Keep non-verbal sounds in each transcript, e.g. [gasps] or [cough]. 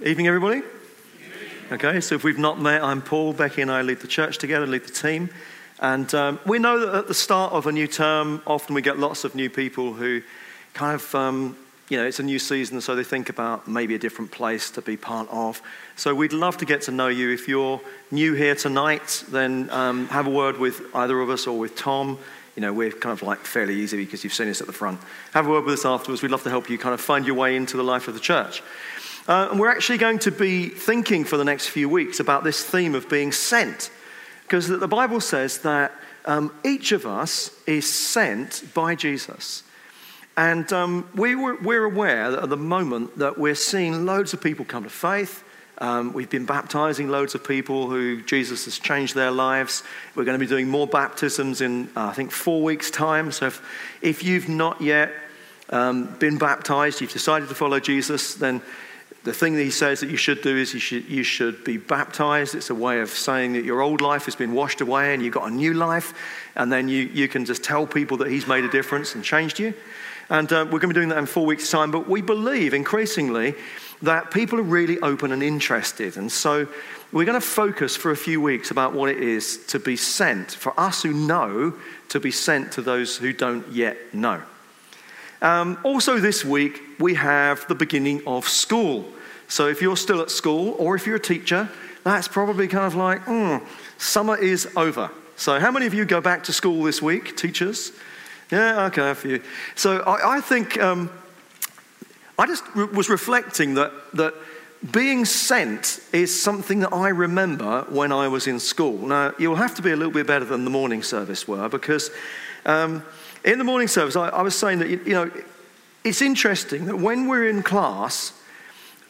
Evening, everybody. Okay, so if we've not met, I'm Paul. Becky and I lead the church together, lead the team. And um, we know that at the start of a new term, often we get lots of new people who kind of, um, you know, it's a new season, so they think about maybe a different place to be part of. So we'd love to get to know you. If you're new here tonight, then um, have a word with either of us or with Tom. You know, we're kind of like fairly easy because you've seen us at the front. Have a word with us afterwards. We'd love to help you kind of find your way into the life of the church. Uh, and we're actually going to be thinking for the next few weeks about this theme of being sent. Because the Bible says that um, each of us is sent by Jesus. And um, we were, we're aware that at the moment that we're seeing loads of people come to faith. Um, we've been baptizing loads of people who Jesus has changed their lives. We're going to be doing more baptisms in, uh, I think, four weeks' time. So if, if you've not yet um, been baptized, you've decided to follow Jesus, then the thing that he says that you should do is you should, you should be baptized. It's a way of saying that your old life has been washed away and you've got a new life. And then you, you can just tell people that he's made a difference and changed you. And uh, we're going to be doing that in four weeks' time. But we believe increasingly that people are really open and interested. And so we're going to focus for a few weeks about what it is to be sent, for us who know, to be sent to those who don't yet know. Um, also, this week, we have the beginning of school. So if you're still at school or if you're a teacher, that's probably kind of like, mm, summer is over. So, how many of you go back to school this week, teachers? Yeah, okay, a few. So, I, I think um, I just re- was reflecting that, that being sent is something that I remember when I was in school. Now, you'll have to be a little bit better than the morning service were because um, in the morning service, I, I was saying that, you, you know, it's interesting that when we're in class,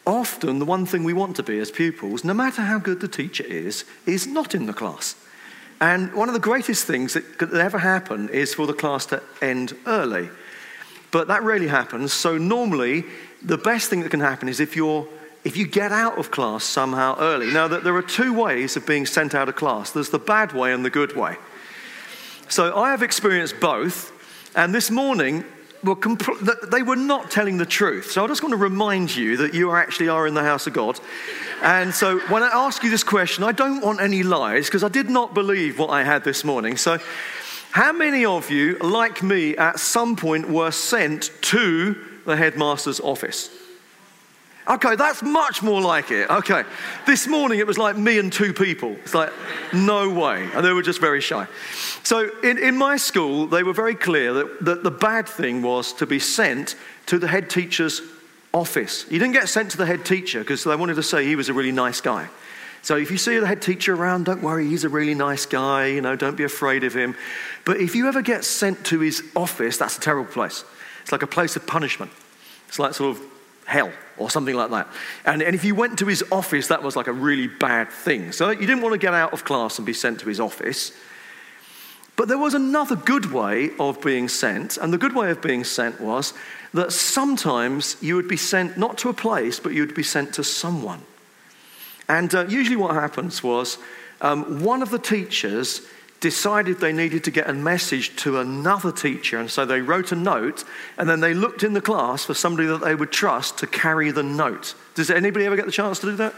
often the one thing we want to be as pupils, no matter how good the teacher is, is not in the class. And one of the greatest things that could ever happen is for the class to end early. But that rarely happens. So normally, the best thing that can happen is if you're if you get out of class somehow early. Now, there are two ways of being sent out of class. There's the bad way and the good way. So I have experienced both. And this morning, were compl- they were not telling the truth. So I just want to remind you that you actually are in the house of God. And so when I ask you this question, I don't want any lies because I did not believe what I had this morning. So how many of you, like me, at some point were sent to the headmaster's office? Okay, that's much more like it. Okay. This morning it was like me and two people. It's like, no way. And they were just very shy. So in, in my school, they were very clear that, that the bad thing was to be sent to the head teacher's office. You didn't get sent to the head teacher because they wanted to say he was a really nice guy. So if you see the head teacher around, don't worry, he's a really nice guy, you know, don't be afraid of him. But if you ever get sent to his office, that's a terrible place. It's like a place of punishment. It's like sort of hell or something like that. And, and if you went to his office, that was like a really bad thing. So you didn't want to get out of class and be sent to his office. But there was another good way of being sent, and the good way of being sent was that sometimes you would be sent not to a place, but you would be sent to someone. And uh, usually what happens was um, one of the teachers decided they needed to get a message to another teacher. And so they wrote a note and then they looked in the class for somebody that they would trust to carry the note. Does anybody ever get the chance to do that?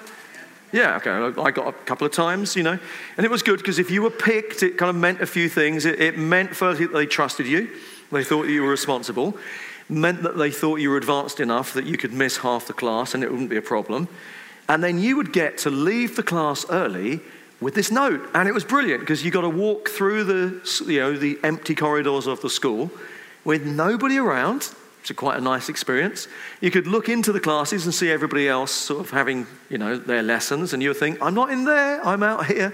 Yeah, okay. I got a couple of times, you know. And it was good because if you were picked, it kind of meant a few things. It, it meant, firstly, that they trusted you, they thought you were responsible, meant that they thought you were advanced enough that you could miss half the class and it wouldn't be a problem. And then you would get to leave the class early with this note. And it was brilliant because you got to walk through the, you know, the empty corridors of the school with nobody around. It's quite a nice experience. You could look into the classes and see everybody else sort of having, you know, their lessons, and you would think, I'm not in there, I'm out here.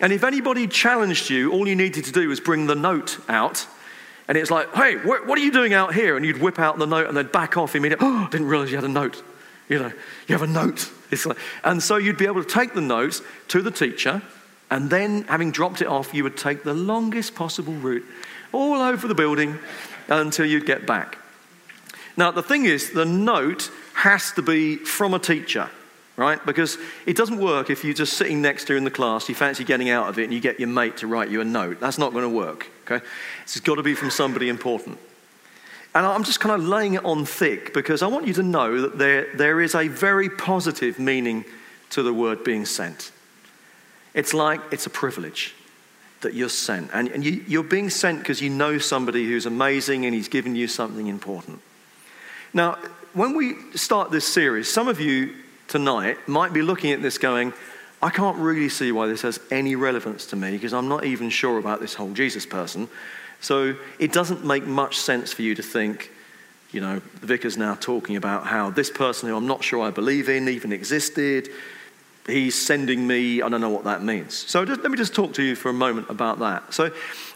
And if anybody challenged you, all you needed to do was bring the note out. And it's like, hey, wh- what are you doing out here? And you'd whip out the note and then back off immediately. Oh, [gasps] didn't realize you had a note. You know, you have a note. Like, and so you'd be able to take the note to the teacher, and then, having dropped it off, you would take the longest possible route all over the building until you'd get back. Now, the thing is, the note has to be from a teacher, right? Because it doesn't work if you're just sitting next to her in the class, you fancy getting out of it, and you get your mate to write you a note. That's not going to work, okay? It's got to be from somebody important. And I'm just kind of laying it on thick because I want you to know that there, there is a very positive meaning to the word being sent. It's like it's a privilege that you're sent. And, and you, you're being sent because you know somebody who's amazing and he's given you something important. Now, when we start this series, some of you tonight might be looking at this going, I can't really see why this has any relevance to me because I'm not even sure about this whole Jesus person. So it doesn't make much sense for you to think, you know, the vicar's now talking about how this person who I'm not sure I believe in even existed. He's sending me, I don't know what that means. So just, let me just talk to you for a moment about that. So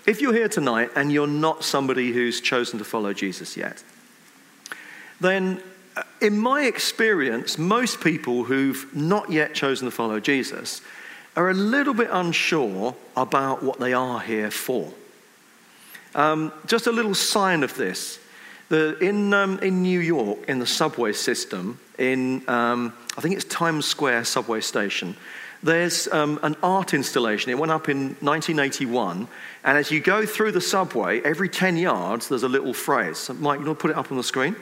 if you're here tonight and you're not somebody who's chosen to follow Jesus yet, then uh, in my experience, most people who've not yet chosen to follow Jesus are a little bit unsure about what they are here for. Um, just a little sign of this. The, in, um, in New York, in the subway system, in um, I think it's Times Square subway station, there's um, an art installation. It went up in 1981, and as you go through the subway, every 10 yards, there's a little phrase. So Mike, you want to put it up on the screen?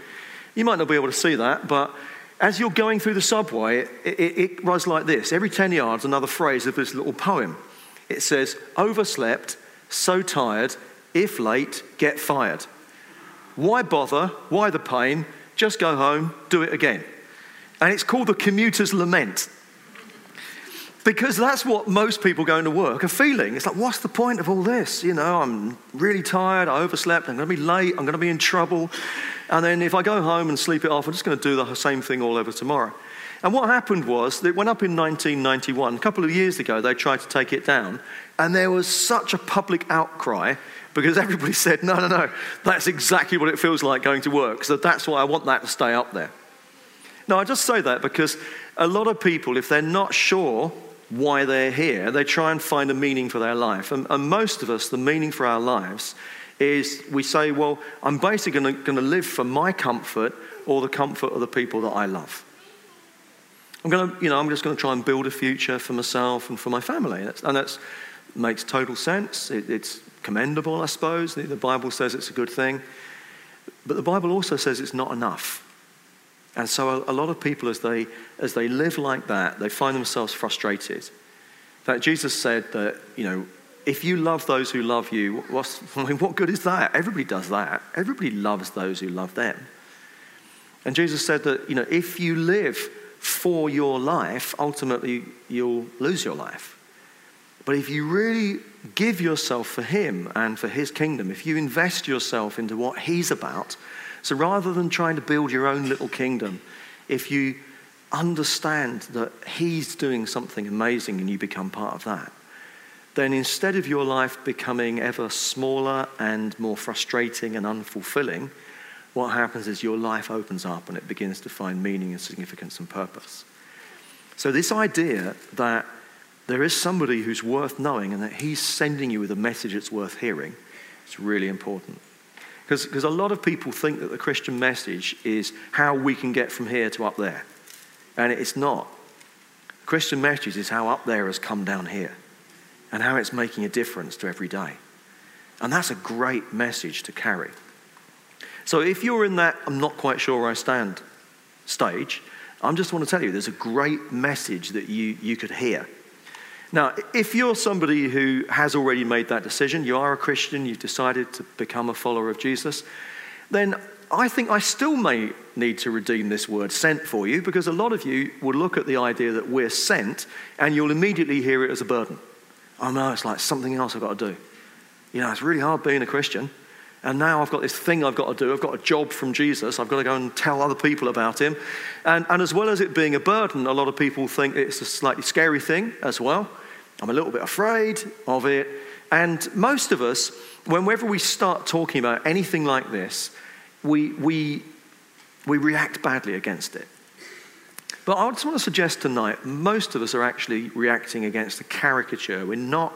You might not be able to see that, but as you're going through the subway, it, it, it runs like this. Every 10 yards, another phrase of this little poem. It says, Overslept, so tired, if late, get fired. Why bother? Why the pain? Just go home, do it again. And it's called the commuter's lament. Because that's what most people going to work are feeling. It's like, what's the point of all this? You know, I'm really tired, I overslept, I'm going to be late, I'm going to be in trouble. And then if I go home and sleep it off, I'm just going to do the same thing all over tomorrow. And what happened was, it went up in 1991. A couple of years ago, they tried to take it down. And there was such a public outcry because everybody said, no, no, no, that's exactly what it feels like going to work. So that's why I want that to stay up there. Now, I just say that because a lot of people, if they're not sure why they're here, they try and find a meaning for their life. And, and most of us, the meaning for our lives is we say, well, I'm basically going to live for my comfort or the comfort of the people that I love. I'm going to, you know, I'm just going to try and build a future for myself and for my family. And that makes total sense. It, it's commendable, I suppose. The Bible says it's a good thing. But the Bible also says it's not enough. And so a, lot of people, as they, as they live like that, they find themselves frustrated. In fact, Jesus said that, you know, if you love those who love you, what's, [laughs] I mean, what good is that? Everybody does that. Everybody loves those who love them. And Jesus said that, you know, if you live for your life, ultimately you'll lose your life. But if you really give yourself for Him and for His kingdom, if you invest yourself into what He's about, so rather than trying to build your own little kingdom, if you understand that He's doing something amazing and you become part of that, then instead of your life becoming ever smaller and more frustrating and unfulfilling, what happens is your life opens up and it begins to find meaning and significance and purpose. So, this idea that there is somebody who's worth knowing and that he's sending you with a message that's worth hearing. It's really important. Because a lot of people think that the Christian message is how we can get from here to up there. And it's not. Christian message is how up there has come down here and how it's making a difference to every day. And that's a great message to carry. So if you're in that, I'm not quite sure where I stand stage, I just want to tell you there's a great message that you, you could hear now, if you're somebody who has already made that decision, you are a Christian, you've decided to become a follower of Jesus, then I think I still may need to redeem this word sent for you because a lot of you will look at the idea that we're sent and you'll immediately hear it as a burden. Oh no, it's like something else I've got to do. You know, it's really hard being a Christian. And now I've got this thing I've got to do. I've got a job from Jesus. I've got to go and tell other people about him. And, and as well as it being a burden, a lot of people think it's a slightly scary thing as well. I'm a little bit afraid of it. And most of us, whenever we start talking about anything like this, we, we, we react badly against it. But I just want to suggest tonight, most of us are actually reacting against a caricature. We're not,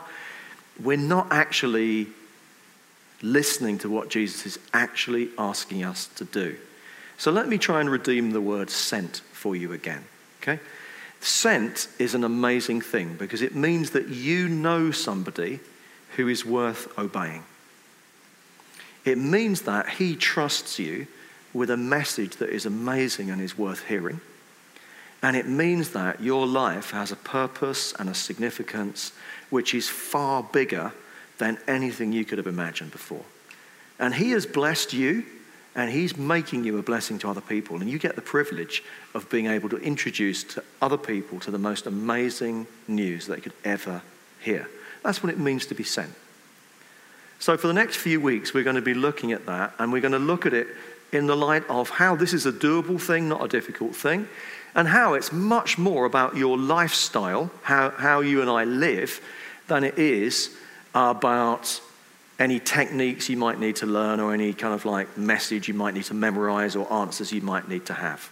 we're not actually listening to what Jesus is actually asking us to do. So let me try and redeem the word sent for you again. Okay? Sent is an amazing thing because it means that you know somebody who is worth obeying. It means that He trusts you with a message that is amazing and is worth hearing. And it means that your life has a purpose and a significance which is far bigger than anything you could have imagined before. And He has blessed you, and He's making you a blessing to other people. And you get the privilege of being able to introduce to other people to the most amazing news they could ever hear. That's what it means to be sent. So, for the next few weeks, we're going to be looking at that, and we're going to look at it in the light of how this is a doable thing, not a difficult thing, and how it's much more about your lifestyle, how, how you and I live, than it is about any techniques you might need to learn or any kind of like message you might need to memorize or answers you might need to have.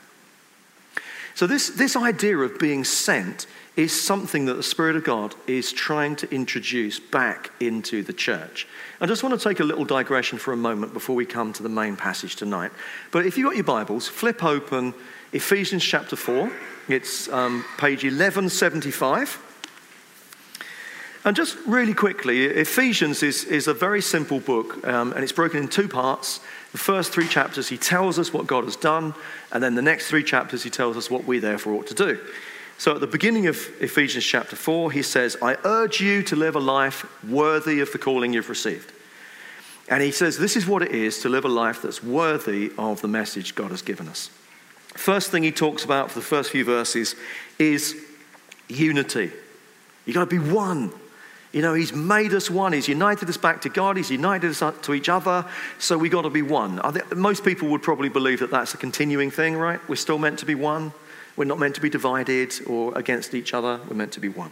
So, this, this idea of being sent is something that the Spirit of God is trying to introduce back into the church. I just want to take a little digression for a moment before we come to the main passage tonight. But if you've got your Bibles, flip open Ephesians chapter 4. It's um, page 1175. And just really quickly, Ephesians is, is a very simple book, um, and it's broken in two parts. The first three chapters, he tells us what God has done, and then the next three chapters, he tells us what we therefore ought to do. So at the beginning of Ephesians chapter 4, he says, I urge you to live a life worthy of the calling you've received. And he says, This is what it is to live a life that's worthy of the message God has given us. First thing he talks about for the first few verses is unity. You've got to be one. You know, He's made us one. He's united us back to God. He's united us to each other. So we've got to be one. I think most people would probably believe that that's a continuing thing, right? We're still meant to be one. We're not meant to be divided or against each other. We're meant to be one.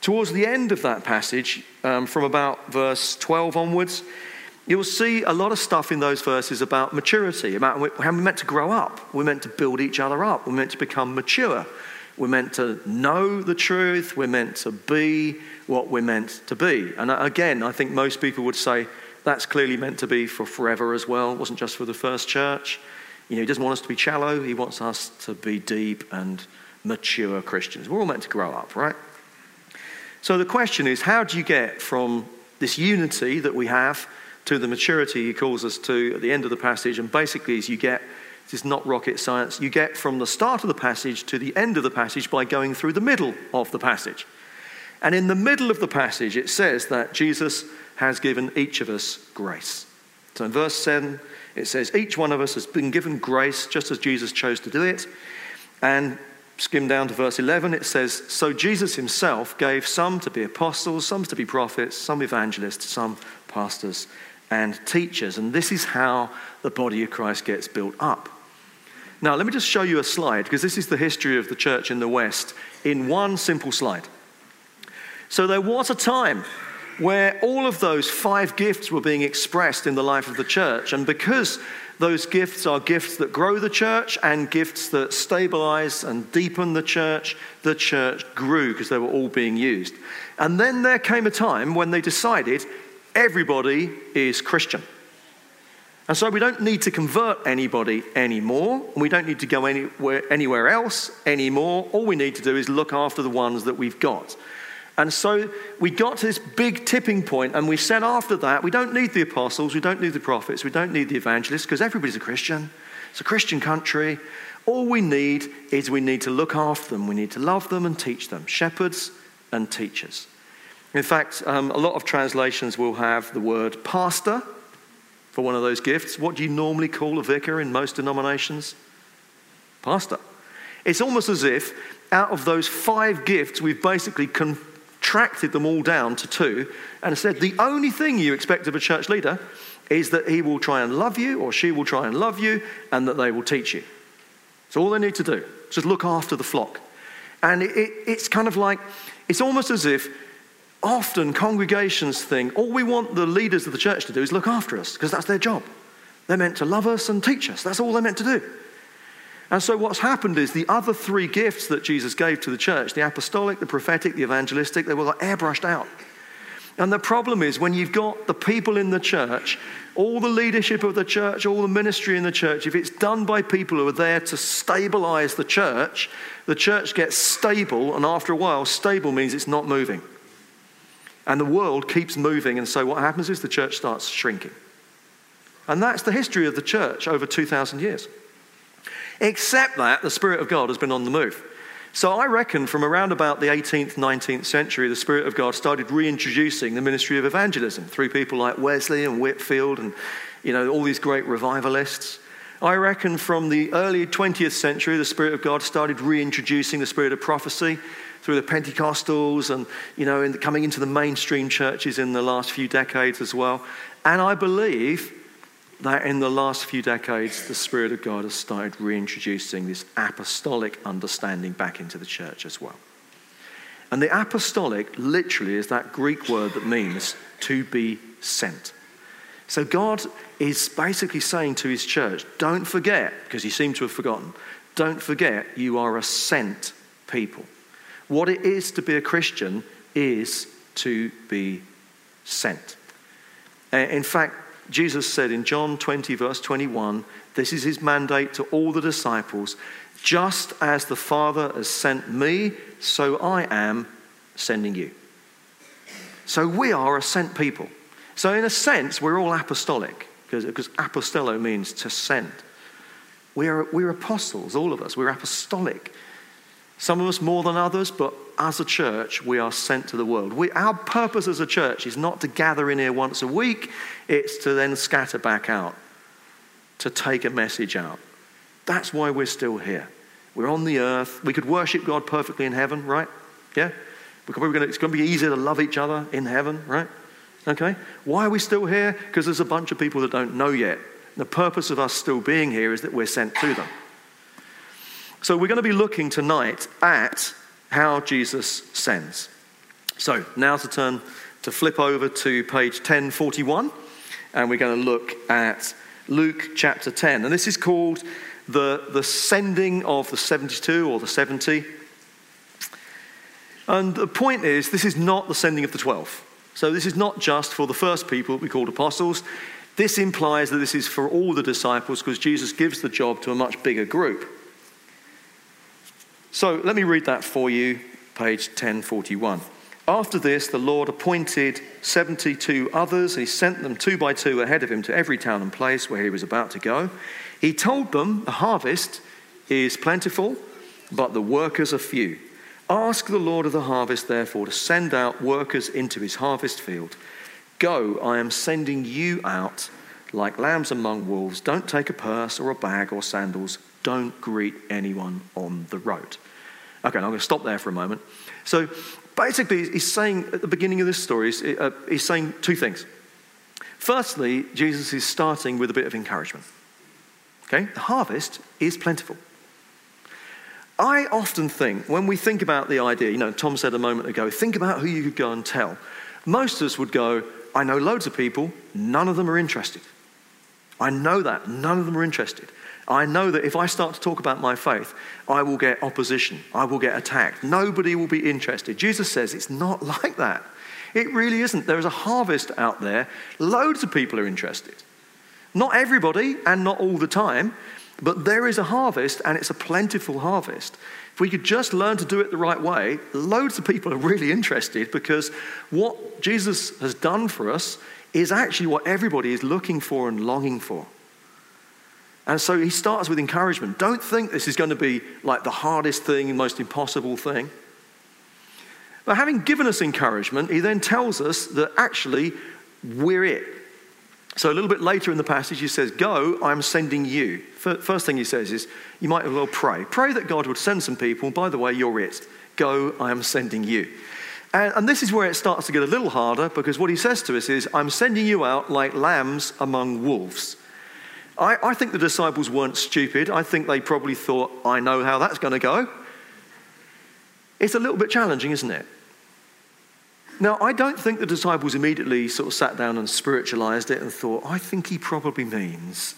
Towards the end of that passage, um, from about verse 12 onwards, you'll see a lot of stuff in those verses about maturity, about how we're meant to grow up. We're meant to build each other up. We're meant to become mature. We're meant to know the truth. We're meant to be what we're meant to be. And again, I think most people would say that's clearly meant to be for forever as well. It wasn't just for the first church. You know, he doesn't want us to be shallow, he wants us to be deep and mature Christians. We're all meant to grow up, right? So the question is how do you get from this unity that we have to the maturity he calls us to at the end of the passage? And basically, as you get, this is not rocket science, you get from the start of the passage to the end of the passage by going through the middle of the passage. And in the middle of the passage, it says that Jesus has given each of us grace. So in verse 7, it says, Each one of us has been given grace just as Jesus chose to do it. And skim down to verse 11, it says, So Jesus himself gave some to be apostles, some to be prophets, some evangelists, some pastors and teachers. And this is how the body of Christ gets built up. Now, let me just show you a slide, because this is the history of the church in the West in one simple slide. So, there was a time where all of those five gifts were being expressed in the life of the church. And because those gifts are gifts that grow the church and gifts that stabilize and deepen the church, the church grew because they were all being used. And then there came a time when they decided everybody is Christian. And so we don't need to convert anybody anymore. And we don't need to go anywhere, anywhere else anymore. All we need to do is look after the ones that we've got. And so we got to this big tipping point, and we said after that, we don't need the apostles, we don't need the prophets, we don't need the evangelists, because everybody's a Christian. It's a Christian country. All we need is we need to look after them, we need to love them and teach them, shepherds and teachers. In fact, um, a lot of translations will have the word pastor for one of those gifts. What do you normally call a vicar in most denominations? Pastor. It's almost as if out of those five gifts, we've basically con- contracted them all down to two and said the only thing you expect of a church leader is that he will try and love you or she will try and love you and that they will teach you. It's all they need to do. Just look after the flock. And it, it, it's kind of like, it's almost as if often congregations think all we want the leaders of the church to do is look after us because that's their job. They're meant to love us and teach us. That's all they're meant to do. And so, what's happened is the other three gifts that Jesus gave to the church the apostolic, the prophetic, the evangelistic they were airbrushed out. And the problem is when you've got the people in the church, all the leadership of the church, all the ministry in the church, if it's done by people who are there to stabilize the church, the church gets stable, and after a while, stable means it's not moving. And the world keeps moving, and so what happens is the church starts shrinking. And that's the history of the church over 2,000 years. Except that the Spirit of God has been on the move. So I reckon from around about the 18th, 19th century, the Spirit of God started reintroducing the ministry of evangelism through people like Wesley and Whitefield and, you know, all these great revivalists. I reckon from the early 20th century, the Spirit of God started reintroducing the spirit of prophecy through the Pentecostals and, you know, in, coming into the mainstream churches in the last few decades as well. And I believe that in the last few decades, the Spirit of God has started reintroducing this apostolic understanding back into the church as well. And the apostolic literally is that Greek word that means to be sent. So God is basically saying to his church, don't forget, because he seemed to have forgotten, don't forget you are a sent people. What it is to be a Christian is to be sent. Uh, in fact, Jesus said in John 20, verse 21, this is his mandate to all the disciples just as the Father has sent me, so I am sending you. So we are a sent people. So, in a sense, we're all apostolic because, because apostello means to send. We're, we're apostles, all of us. We're apostolic. Some of us more than others, but as a church, we are sent to the world. We, our purpose as a church is not to gather in here once a week, it's to then scatter back out, to take a message out. That's why we're still here. We're on the earth. We could worship God perfectly in heaven, right? Yeah? Gonna, it's going to be easier to love each other in heaven, right? Okay? Why are we still here? Because there's a bunch of people that don't know yet. The purpose of us still being here is that we're sent to them. So we're going to be looking tonight at how Jesus sends. So now's the turn to flip over to page 1041, and we're going to look at Luke chapter 10. And this is called the, the sending of the 72 or the 70. And the point is, this is not the sending of the 12. So this is not just for the first people we called apostles. This implies that this is for all the disciples because Jesus gives the job to a much bigger group. So let me read that for you, page 1041. After this, the Lord appointed 72 others, he sent them two by two ahead of him to every town and place where he was about to go. He told them, The harvest is plentiful, but the workers are few. Ask the Lord of the harvest, therefore, to send out workers into his harvest field. Go, I am sending you out like lambs among wolves. Don't take a purse or a bag or sandals don't greet anyone on the road. Okay, I'm going to stop there for a moment. So basically, he's saying at the beginning of this story, he's, uh, he's saying two things. Firstly, Jesus is starting with a bit of encouragement. Okay, the harvest is plentiful. I often think, when we think about the idea, you know, Tom said a moment ago, think about who you could go and tell. Most of us would go, I know loads of people, none of them are interested. I know that, none of them are interested. I know that if I start to talk about my faith, I will get opposition. I will get attacked. Nobody will be interested. Jesus says it's not [laughs] like that. It really isn't. There is a harvest out there. Loads of people are interested. Not everybody and not all the time, but there is a harvest and it's a plentiful harvest. If we could just learn to do it the right way, loads of people are really interested because what Jesus has done for us is actually what everybody is looking for and longing for. And so he starts with encouragement. Don't think this is going to be like the hardest thing, most impossible thing. But having given us encouragement, he then tells us that actually we're it. So a little bit later in the passage, he says, Go, I'm sending you. First thing he says is, You might as well pray. Pray that God would send some people. By the way, you're it. Go, I am sending you. And, and, this is where it starts to get a little harder because what he says to us is, I'm sending you out like lambs among wolves. I, I think the disciples weren't stupid. I think they probably thought, I know how that's going to go. It's a little bit challenging, isn't it? Now, I don't think the disciples immediately sort of sat down and spiritualized it and thought, I think he probably means,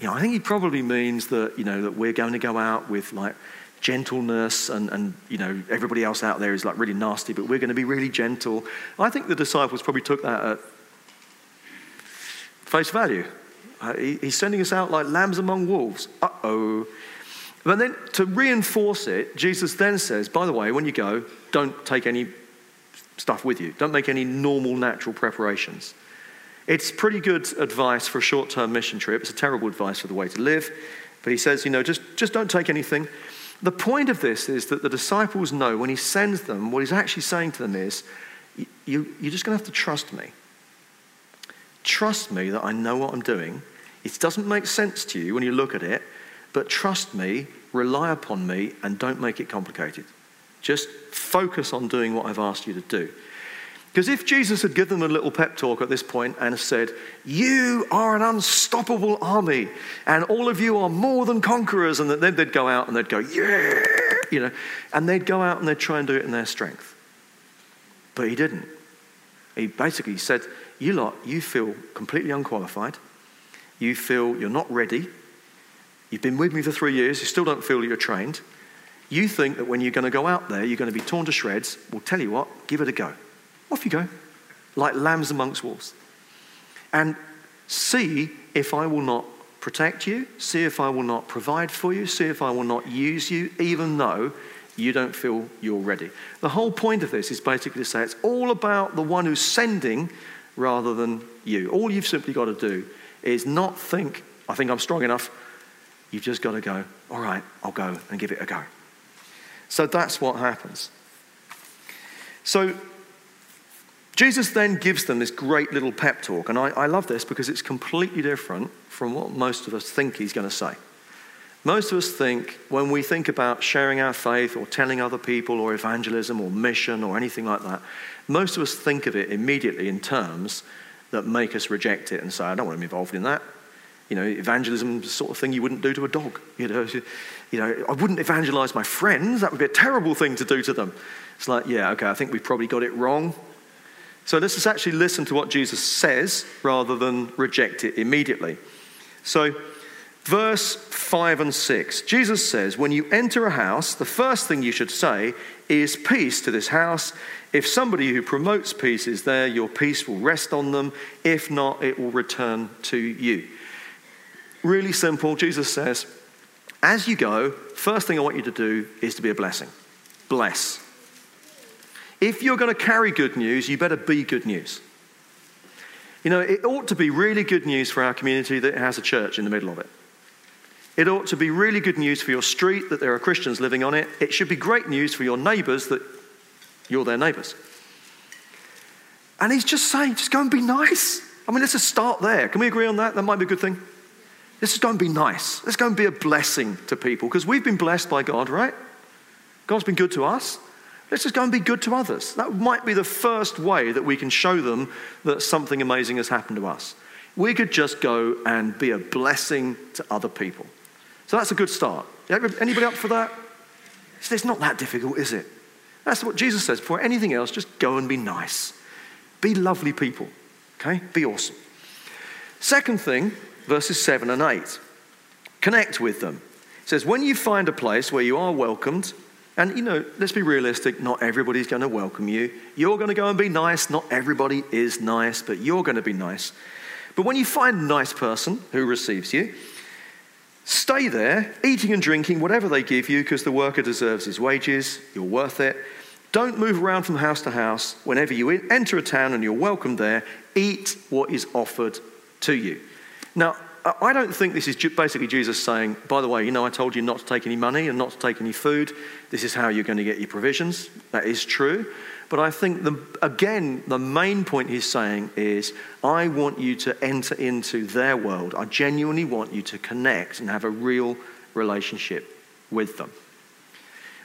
you know, I think he probably means that, you know, that we're going to go out with like gentleness and, and, you know, everybody else out there is like really nasty, but we're going to be really gentle. I think the disciples probably took that at face value. Uh, he, he's sending us out like lambs among wolves. Uh oh. But then to reinforce it, Jesus then says, by the way, when you go, don't take any stuff with you. Don't make any normal, natural preparations. It's pretty good advice for a short term mission trip. It's a terrible advice for the way to live. But he says, you know, just, just don't take anything. The point of this is that the disciples know when he sends them, what he's actually saying to them is, you, you're just going to have to trust me. Trust me that I know what I'm doing. It doesn't make sense to you when you look at it, but trust me, rely upon me, and don't make it complicated. Just focus on doing what I've asked you to do. Because if Jesus had given them a little pep talk at this point and said, You are an unstoppable army, and all of you are more than conquerors, and then they'd go out and they'd go, Yeah, you know, and they'd go out and they'd try and do it in their strength. But he didn't. He basically said, You lot, you feel completely unqualified. You feel you're not ready. You've been with me for three years. You still don't feel that you're trained. You think that when you're going to go out there, you're going to be torn to shreds. Well, tell you what, give it a go. Off you go, like lambs amongst wolves. And see if I will not protect you, see if I will not provide for you, see if I will not use you, even though you don't feel you're ready. The whole point of this is basically to say it's all about the one who's sending rather than you. All you've simply got to do is not think, I think I'm strong enough. You've just got to go, all right, I'll go and give it a go. So that's what happens. So Jesus then gives them this great little pep talk, and I, I, love this because it's completely different from what most of us think he's going to say. Most of us think when we think about sharing our faith or telling other people or evangelism or mission or anything like that, most of us think of it immediately in terms that make us reject it and say, I don't want to be involved in that. You know, evangelism is the sort of thing you wouldn't do to a dog. You know, you know, I wouldn't evangelize my friends. That would be a terrible thing to do to them. It's like, yeah, okay, I think we've probably got it wrong. So let's just actually listen to what Jesus says rather than reject it immediately. So, verse 5 and 6, Jesus says, When you enter a house, the first thing you should say is peace to this house. If somebody who promotes peace is there, your peace will rest on them. If not, it will return to you. Really simple. Jesus says, As you go, first thing I want you to do is to be a blessing. Bless. If you're going to carry good news, you better be good news. You know, it ought to be really good news for our community that has a church in the middle of it. It ought to be really good news for your street that there are Christians living on it. It should be great news for your neighbours that you're their neighbours. And he's just saying, just go and be nice. I mean, let's just start there. Can we agree on that? That might be a good thing. Let's just go and be nice. Let's go and be a blessing to people because we've been blessed by God, right? God's been good to us. Let's just go and be good to others. That might be the first way that we can show them that something amazing has happened to us. We could just go and be a blessing to other people. So that's a good start. Anybody up for that? It's not that difficult, is it? That's what Jesus says. Before anything else, just go and be nice. Be lovely people. Okay? Be awesome. Second thing, verses 7 and 8. Connect with them. It says, When you find a place where you are welcomed, and you know, let's be realistic, not everybody's going to welcome you. You're going to go and be nice. Not everybody is nice, but you're going to be nice. But when you find a nice person who receives you, stay there, eating and drinking whatever they give you, because the worker deserves his wages. You're worth it. Don't move around from house to house. Whenever you enter a town and you're welcome there, eat what is offered to you. Now, I don't think this is basically Jesus saying, by the way, you know, I told you not to take any money and not to take any food. This is how you're going to get your provisions. That is true. But I think, the, again, the main point he's saying is, I want you to enter into their world. I genuinely want you to connect and have a real relationship with them.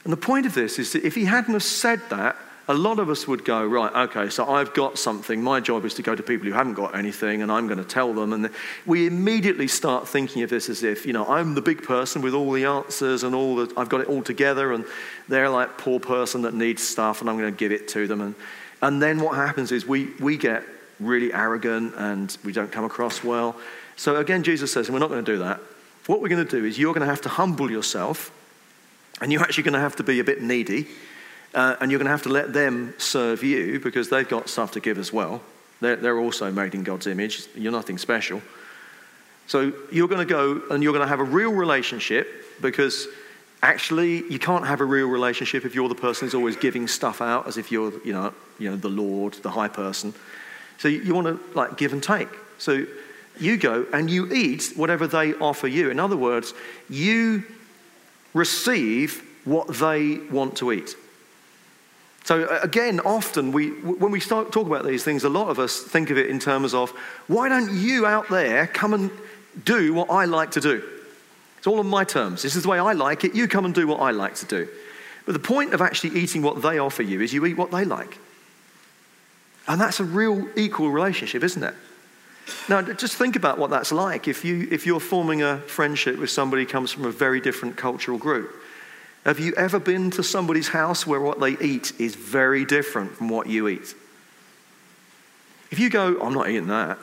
And the point of this is that if he hadn't have said that, a lot of us would go, right, okay, so I've got something. My job is to go to people who haven't got anything and I'm going to tell them. And we immediately start thinking of this as if, you know, I'm the big person with all the answers and all the, I've got it all together and they're like poor person that needs stuff and I'm going to give it to them. And, and then what happens is we, we get really arrogant and we don't come across well. So again, Jesus says, we're not going to do that. What we're going to do is you're going to have to humble yourself and you're actually going to have to be a bit needy uh, and you're going to have to let them serve you because they've got stuff to give as well. They're, they're also made in God's image. You're nothing special. So you're going to go and you're going to have a real relationship because actually you can't have a real relationship if you're the person who's always giving stuff out as if you're, you know, you know the Lord, the high person. So you want to like give and take. So you go and you eat whatever they offer you. In other words, you receive what they want to eat. So uh, again, often we, when we start talk about these things, a lot of us think of it in terms of, why don't you out there come and do what I like to do? It's all on my terms. This is the way I like it. You come and do what I like to do. But the point of actually eating what they offer you is you eat what they like. And that's a real equal relationship, isn't it? Now, just think about what that's like if, you, if you're forming a friendship with somebody who comes from a very different cultural group. Have you ever been to somebody's house where what they eat is very different from what you eat? If you go, I'm not eating that,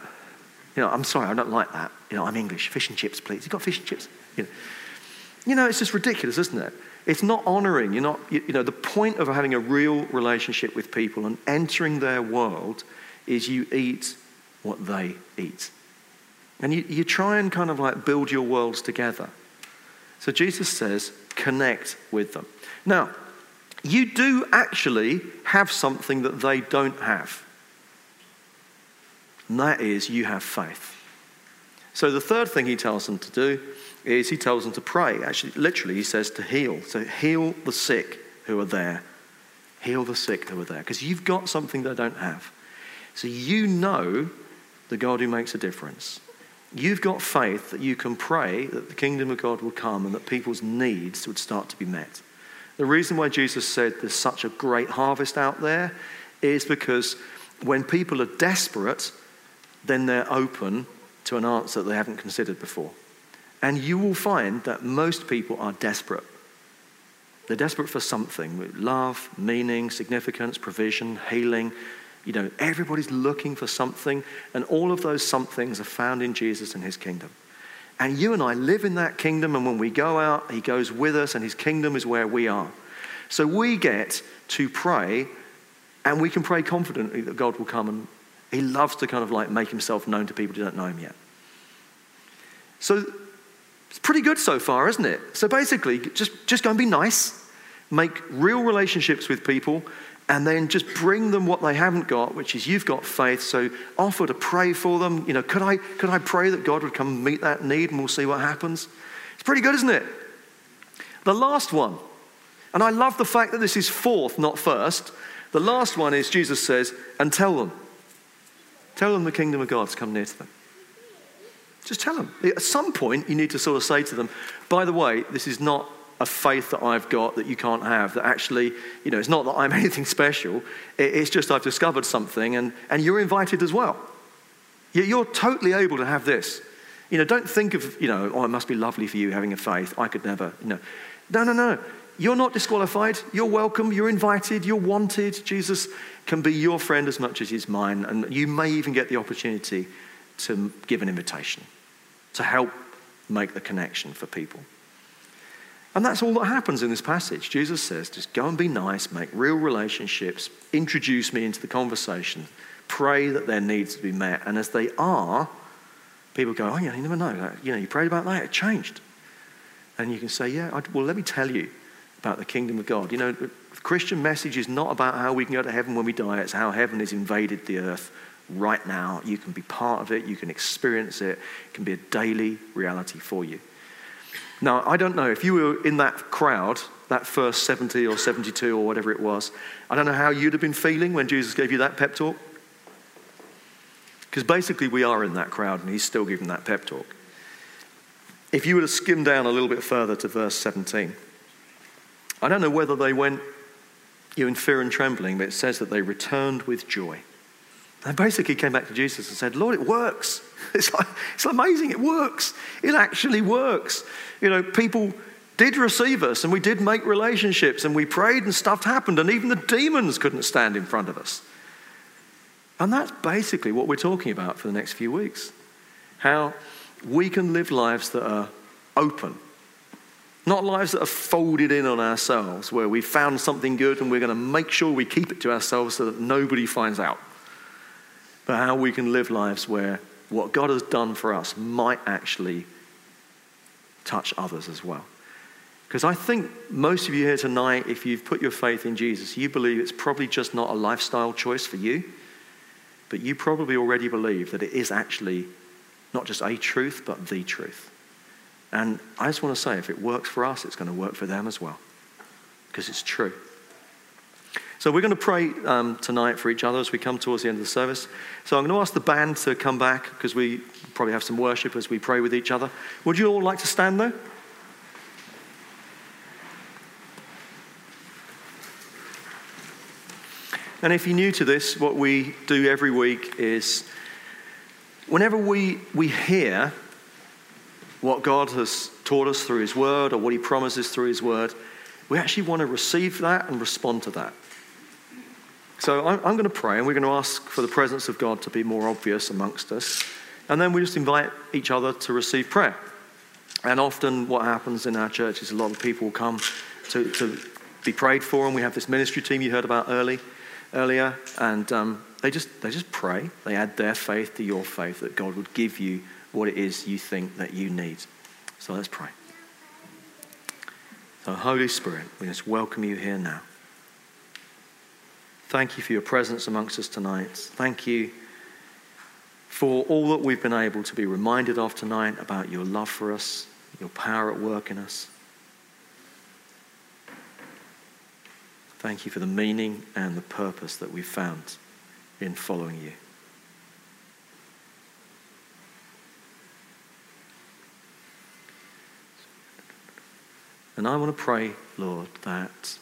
you know, I'm sorry, I don't like that. You know, I'm English. Fish and chips, please. You got fish and chips? You know, you know it's just ridiculous, isn't it? It's not honoring. You're not, you, you know, the point of having a real relationship with people and entering their world is you eat what they eat. And you, you try and kind of like build your worlds together. So Jesus says, connect with them. Now, you do actually have something that they don't have. And that is, you have faith. So the third thing he tells them to do is he tells them to pray. Actually, literally, he says to heal. So heal the sick who are there. Heal the sick who are there. Because you've got something they don't have. So you know the God who makes a difference. You've got faith that you can pray that the kingdom of God will come and that people's needs would start to be met. The reason why Jesus said there's such a great harvest out there is because when people are desperate, then they're open to an answer they haven't considered before. And you will find that most people are desperate. They're desperate for something love, meaning, significance, provision, healing. You know, everybody's looking for something, and all of those somethings are found in Jesus and his kingdom. And you and I live in that kingdom, and when we go out, he goes with us, and his kingdom is where we are. So we get to pray, and we can pray confidently that God will come and he loves to kind of like make himself known to people who don't know him yet. So it's pretty good so far, isn't it? So basically, just, just go and be nice, make real relationships with people, and then just bring them what they haven't got, which is you've got faith. So offer to pray for them. You know, could I, could I pray that God would come meet that need and we'll see what happens? It's pretty good, isn't it? The last one, and I love the fact that this is fourth, not first. The last one is Jesus says, and tell them. Tell them the kingdom of God's come near to them. Just tell them. At some point, you need to sort of say to them, by the way, this is not a faith that I've got that you can't have, that actually, you know, it's not that I'm [laughs] anything special. It's just I've discovered something and, and you're invited as well. You're totally able to have this. You know, don't think of, you know, oh, it must be lovely for you having a faith. I could never, you know. No, no, no. You're not disqualified. You're welcome. You're invited. You're wanted. Jesus can be your friend as much as he's mine. And you may even get the opportunity to give an invitation, to help make the connection for people. And that's all that happens in this passage. Jesus says, just go and be nice, make real relationships, introduce me into the conversation, pray that their needs to be met. And as they are, people go, oh, yeah, you never know. You know, you prayed about that, it changed. And you can say, yeah, I, well, let me tell you about the kingdom of God. You know, the Christian message is not about how we can go to heaven when we die, it's how heaven has invaded the earth right now. You can be part of it, you can experience it, it can be a daily reality for you. Now, I don't know if you were in that crowd, that first 70 or 72 or whatever it was, I don't know how you'd have been feeling when Jesus gave you that pep talk. Because basically, we are in that crowd and he's still giving that pep talk. If you were to skim down a little bit further to verse 17, I don't know whether they went you in fear and trembling, but it says that they returned with joy. They basically came back to Jesus and said, Lord, it works. [laughs] It's, like, it's amazing, it works. It actually works. You know, people did receive us and we did make relationships and we prayed and stuff happened and even the demons couldn't stand in front of us. And that's basically what we're talking about for the next few weeks. How we can live lives that are open not lives that are folded in on ourselves, where we found something good and we're going to make sure we keep it to ourselves so that nobody finds out. But how we can live lives where what God has done for us might actually touch others as well. Because I think most of you here tonight, if you've put your faith in Jesus, you believe it's probably just not a lifestyle choice for you, but you probably already believe that it is actually not just a truth, but the truth. And I just want to say if it works for us, it's going to work for them as well, because it's true. So we're going to pray um, tonight for each other as we come towards the end of the service. So I'm going to ask the band to come back because we probably have some worship as we pray with each other. Would you all like to stand though? And if you're new to this, what we do every week is whenever we, we hear what God has taught us through His Word or what He promises through His Word, we actually want to receive that and respond to that. So I'm, I'm going to pray and we're going to ask for the presence of God to be more obvious amongst us. And then we just invite each other to receive prayer. And often what happens in our church is a lot of people come to, to be prayed for, and we have this ministry team you heard about early, earlier, and um, they, just, they just pray. They add their faith to your faith that God would give you what it is you think that you need. So let's pray. So, Holy Spirit, we just welcome you here now. Thank you for your presence amongst us tonight. Thank you for all that we've been able to be reminded of tonight about your love for us, your power at work in us. Thank you for the meaning and the purpose that we've found in following you. And I want to pray, Lord, that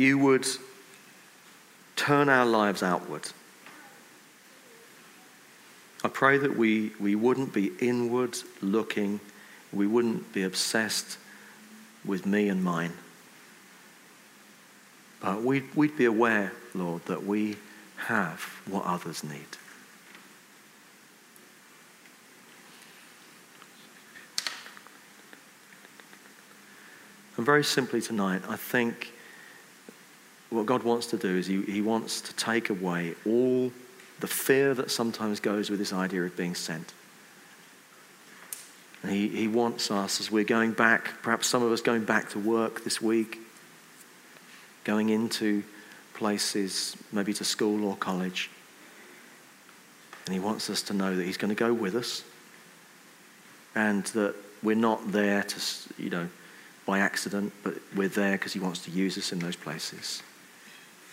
you would turn our lives outward. I pray that we, we wouldn't be inward looking, we wouldn't be obsessed with me and mine. But we'd, we'd be aware, Lord, that we have what others need. And very simply tonight, I think what God wants to do is he, he wants to take away all the fear that sometimes goes with this idea of being sent. And he, he wants us, as we're going back, perhaps some of us going back to work this week, going into places, maybe to school or college. And he wants us to know that he's going to go with us and that we're not there to, you know, by accident, but we're there because he wants to use us in those places.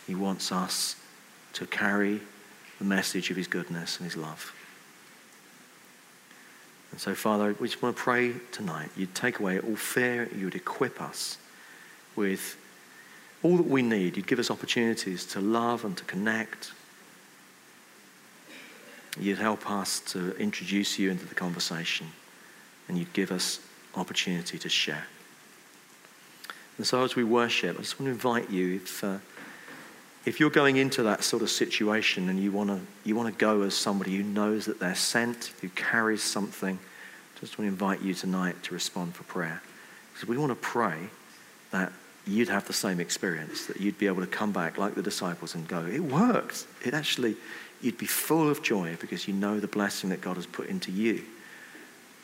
He wants us to carry the message of His goodness and His love. And so, Father, we just want to pray tonight. You'd take away all fear, you'd equip us with all that we need. You'd give us opportunities to love and to connect. You'd help us to introduce you into the conversation, and you'd give us opportunity to share. And so, as we worship, I just want to invite you if. Uh, if you're going into that sort of situation and you want to you want to go as somebody who knows that they're sent, who carries something, just want to invite you tonight to respond for prayer. Because we want to pray that you'd have the same experience, that you'd be able to come back like the disciples and go, it worked. It actually, you'd be full of joy because you know the blessing that God has put into you.